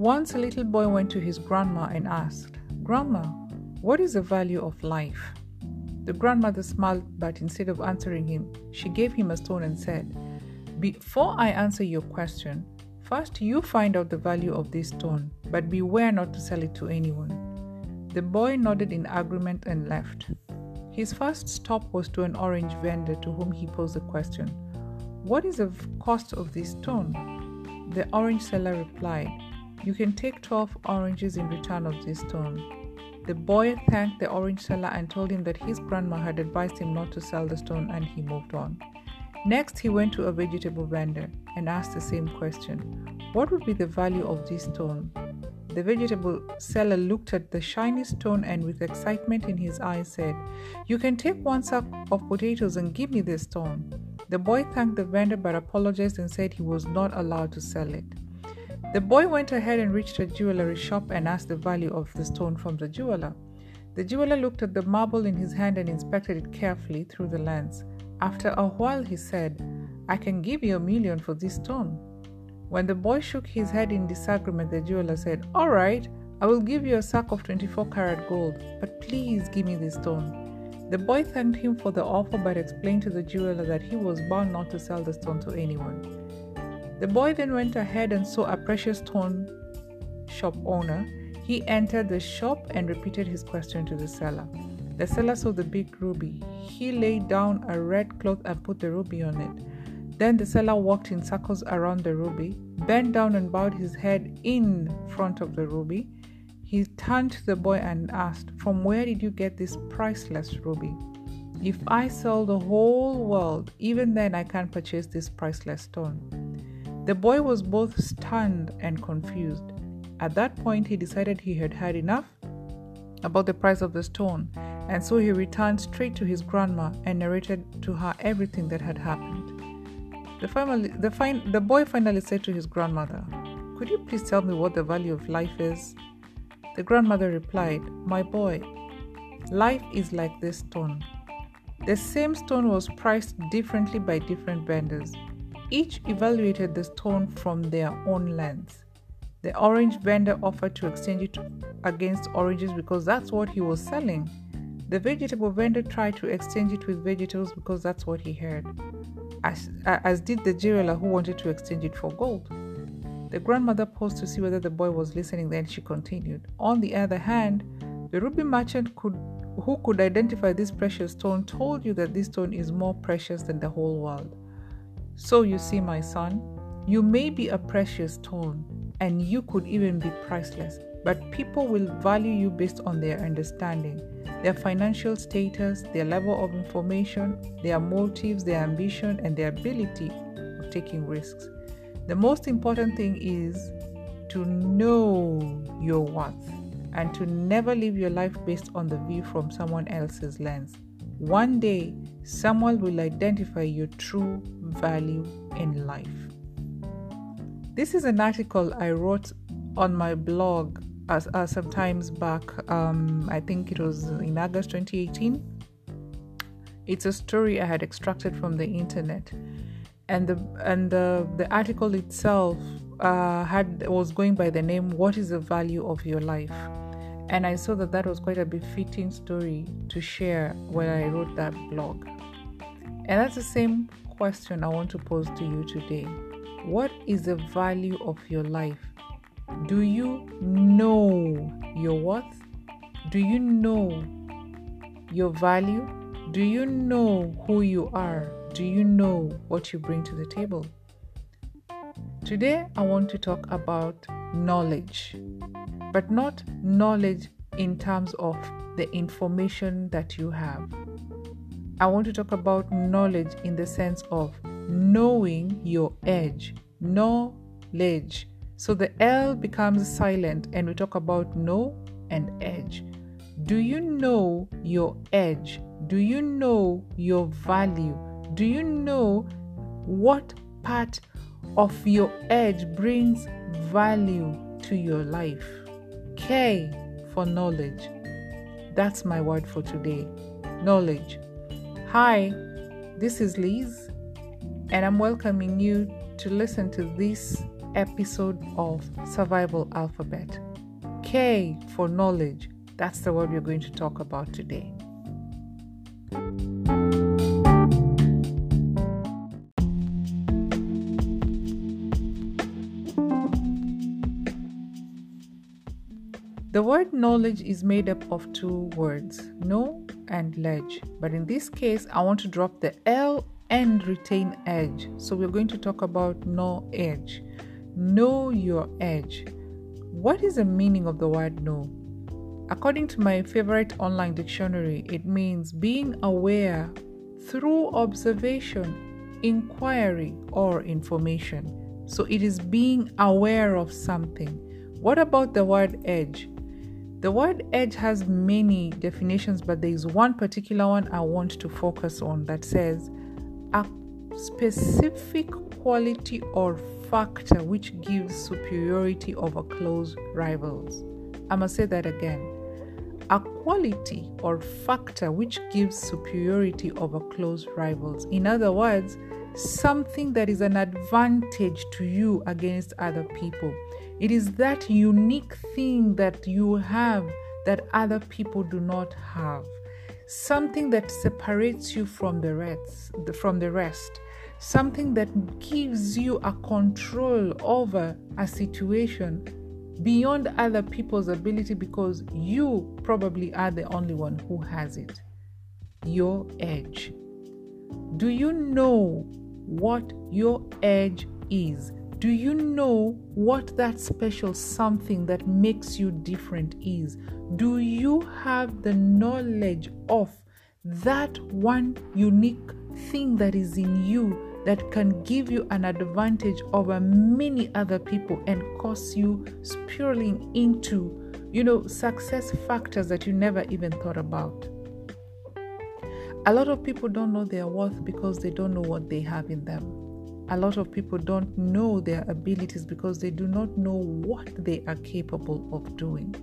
Once a little boy went to his grandma and asked, Grandma, what is the value of life? The grandmother smiled, but instead of answering him, she gave him a stone and said, Before I answer your question, first you find out the value of this stone, but beware not to sell it to anyone. The boy nodded in agreement and left. His first stop was to an orange vendor to whom he posed the question, What is the cost of this stone? The orange seller replied, You can take 12 oranges in return of this stone. The boy thanked the orange seller and told him that his grandma had advised him not to sell the stone and he moved on. Next, he went to a vegetable vendor and asked the same question What would be the value of this stone? The vegetable seller looked at the shiny stone and, with excitement in his eyes, said, You can take one sack of potatoes and give me this stone. The boy thanked the vendor but apologized and said he was not allowed to sell it. The boy went ahead and reached a jewelry shop and asked the value of the stone from the jeweler. The jeweler looked at the marble in his hand and inspected it carefully through the lens. After a while, he said, I can give you a million for this stone. When the boy shook his head in disagreement, the jeweler said, All right, I will give you a sack of 24 karat gold, but please give me this stone. The boy thanked him for the offer but explained to the jeweler that he was bound not to sell the stone to anyone. The boy then went ahead and saw a precious stone shop owner. He entered the shop and repeated his question to the seller. The seller saw the big ruby. He laid down a red cloth and put the ruby on it. Then the seller walked in circles around the ruby, bent down and bowed his head in front of the ruby. He turned to the boy and asked, From where did you get this priceless ruby? If I sell the whole world, even then I can't purchase this priceless stone. The boy was both stunned and confused. At that point, he decided he had had enough about the price of the stone, and so he returned straight to his grandma and narrated to her everything that had happened. The, family, the, fin- the boy finally said to his grandmother, Could you please tell me what the value of life is? The grandmother replied, My boy, life is like this stone. The same stone was priced differently by different vendors. Each evaluated the stone from their own lens. The orange vendor offered to exchange it against oranges because that's what he was selling. The vegetable vendor tried to exchange it with vegetables because that's what he heard as, as did the jeweler who wanted to exchange it for gold. The grandmother paused to see whether the boy was listening, then she continued. On the other hand, the ruby merchant could, who could identify this precious stone told you that this stone is more precious than the whole world. So you see, my son, you may be a precious stone and you could even be priceless, but people will value you based on their understanding their financial status, their level of information, their motives, their ambition, and their ability of taking risks. The most important thing is to know your worth and to never live your life based on the view from someone else's lens. One day, someone will identify your true value in life. This is an article I wrote on my blog as, uh, sometimes back. Um, I think it was in August 2018. It's a story I had extracted from the internet, and the and the the article itself uh, had was going by the name "What is the value of your life?" And I saw that that was quite a befitting story to share when I wrote that blog. And that's the same question I want to pose to you today. What is the value of your life? Do you know your worth? Do you know your value? Do you know who you are? Do you know what you bring to the table? Today, I want to talk about knowledge, but not knowledge in terms of the information that you have. I want to talk about knowledge in the sense of knowing your edge, knowledge so the L becomes silent and we talk about know and edge. Do you know your edge? Do you know your value? Do you know what part of your edge brings value to your life? K for knowledge. That's my word for today. Knowledge. Hi, this is Liz, and I'm welcoming you to listen to this episode of Survival Alphabet. K for knowledge. That's the word we're going to talk about today. The word knowledge is made up of two words, know and ledge. But in this case, I want to drop the L and retain edge. So we're going to talk about know edge. Know your edge. What is the meaning of the word know? According to my favorite online dictionary, it means being aware through observation, inquiry, or information. So it is being aware of something. What about the word edge? The word edge has many definitions, but there is one particular one I want to focus on that says a specific quality or factor which gives superiority over close rivals. I must say that again. A quality or factor which gives superiority over close rivals. In other words, something that is an advantage to you against other people. It is that unique thing that you have that other people do not have. Something that separates you from the rest, from the rest. Something that gives you a control over a situation beyond other people's ability because you probably are the only one who has it. Your edge. Do you know what your edge is? Do you know what that special something that makes you different is? Do you have the knowledge of that one unique thing that is in you that can give you an advantage over many other people and cause you spiraling into, you know, success factors that you never even thought about? A lot of people don't know their worth because they don't know what they have in them. A lot of people don't know their abilities because they do not know what they are capable of doing.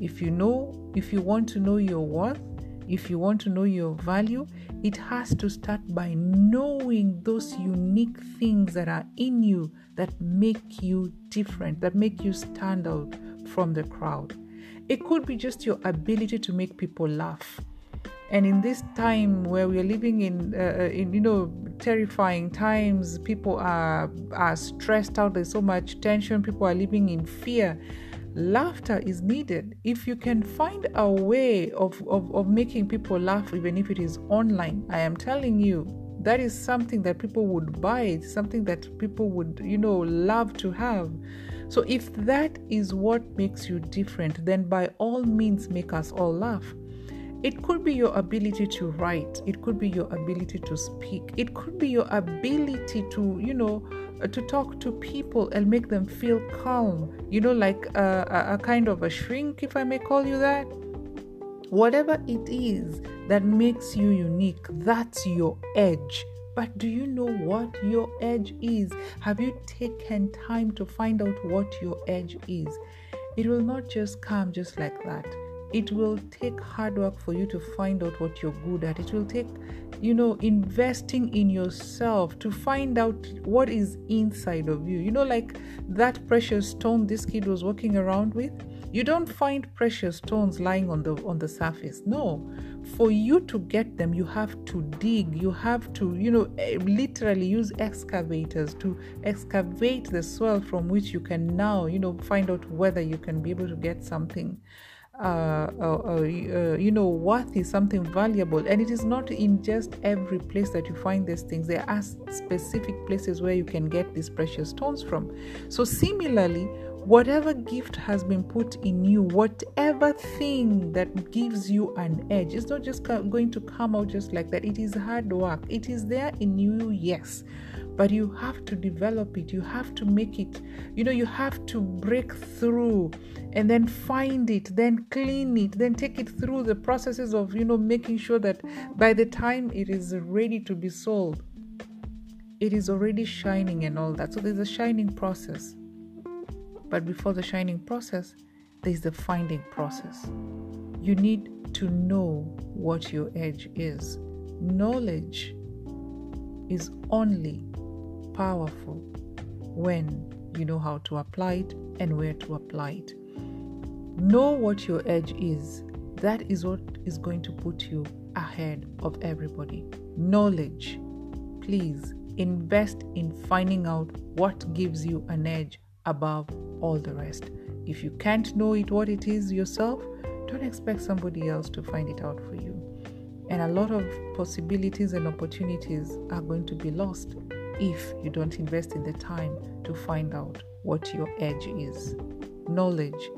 If you know, if you want to know your worth, if you want to know your value, it has to start by knowing those unique things that are in you that make you different, that make you stand out from the crowd. It could be just your ability to make people laugh and in this time where we are living in, uh, uh, in you know terrifying times people are are stressed out there's so much tension people are living in fear laughter is needed. If you can find a way of, of, of making people laugh even if it is online i am telling you that is something that people would buy it's something that people would you know love to have. So if that is what makes you different then by all means make us all laugh it could be your ability to write, it could be your ability to speak, it could be your ability to, you know, uh, to talk to people and make them feel calm, you know, like a, a kind of a shrink, if I may call you that. Whatever it is that makes you unique, that's your edge. But do you know what your edge is? Have you taken time to find out what your edge is? It will not just come just like that it will take hard work for you to find out what you're good at. It will take you know investing in yourself to find out what is inside of you. You know like that precious stone this kid was walking around with? You don't find precious stones lying on the on the surface. No. For you to get them you have to dig. You have to you know eh, literally use excavators to excavate the soil from which you can now you know find out whether you can be able to get something uh, uh, you know, worth is something valuable, and it is not in just every place that you find these things. There are specific places where you can get these precious stones from. So, similarly, whatever gift has been put in you, whatever thing that gives you an edge, it's not just going to come out just like that. It is hard work. It is there in you, yes, but you have to develop it. You have to make it. You know you have to break through and then find it then clean it then take it through the processes of you know making sure that by the time it is ready to be sold it is already shining and all that. So there's a shining process. But before the shining process there's the finding process. You need to know what your edge is. Knowledge is only powerful when you know how to apply it and where to apply it. Know what your edge is. That is what is going to put you ahead of everybody. Knowledge. Please invest in finding out what gives you an edge above all the rest. If you can't know it what it is yourself, don't expect somebody else to find it out for you. And a lot of possibilities and opportunities are going to be lost if you don't invest in the time to find out what your edge is. Knowledge.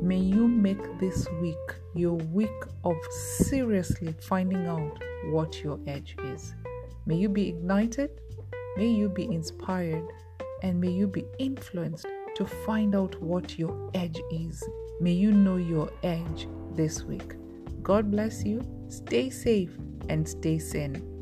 May you make this week your week of seriously finding out what your edge is. May you be ignited, may you be inspired, and may you be influenced to find out what your edge is. May you know your edge this week. God bless you. Stay safe and stay sane.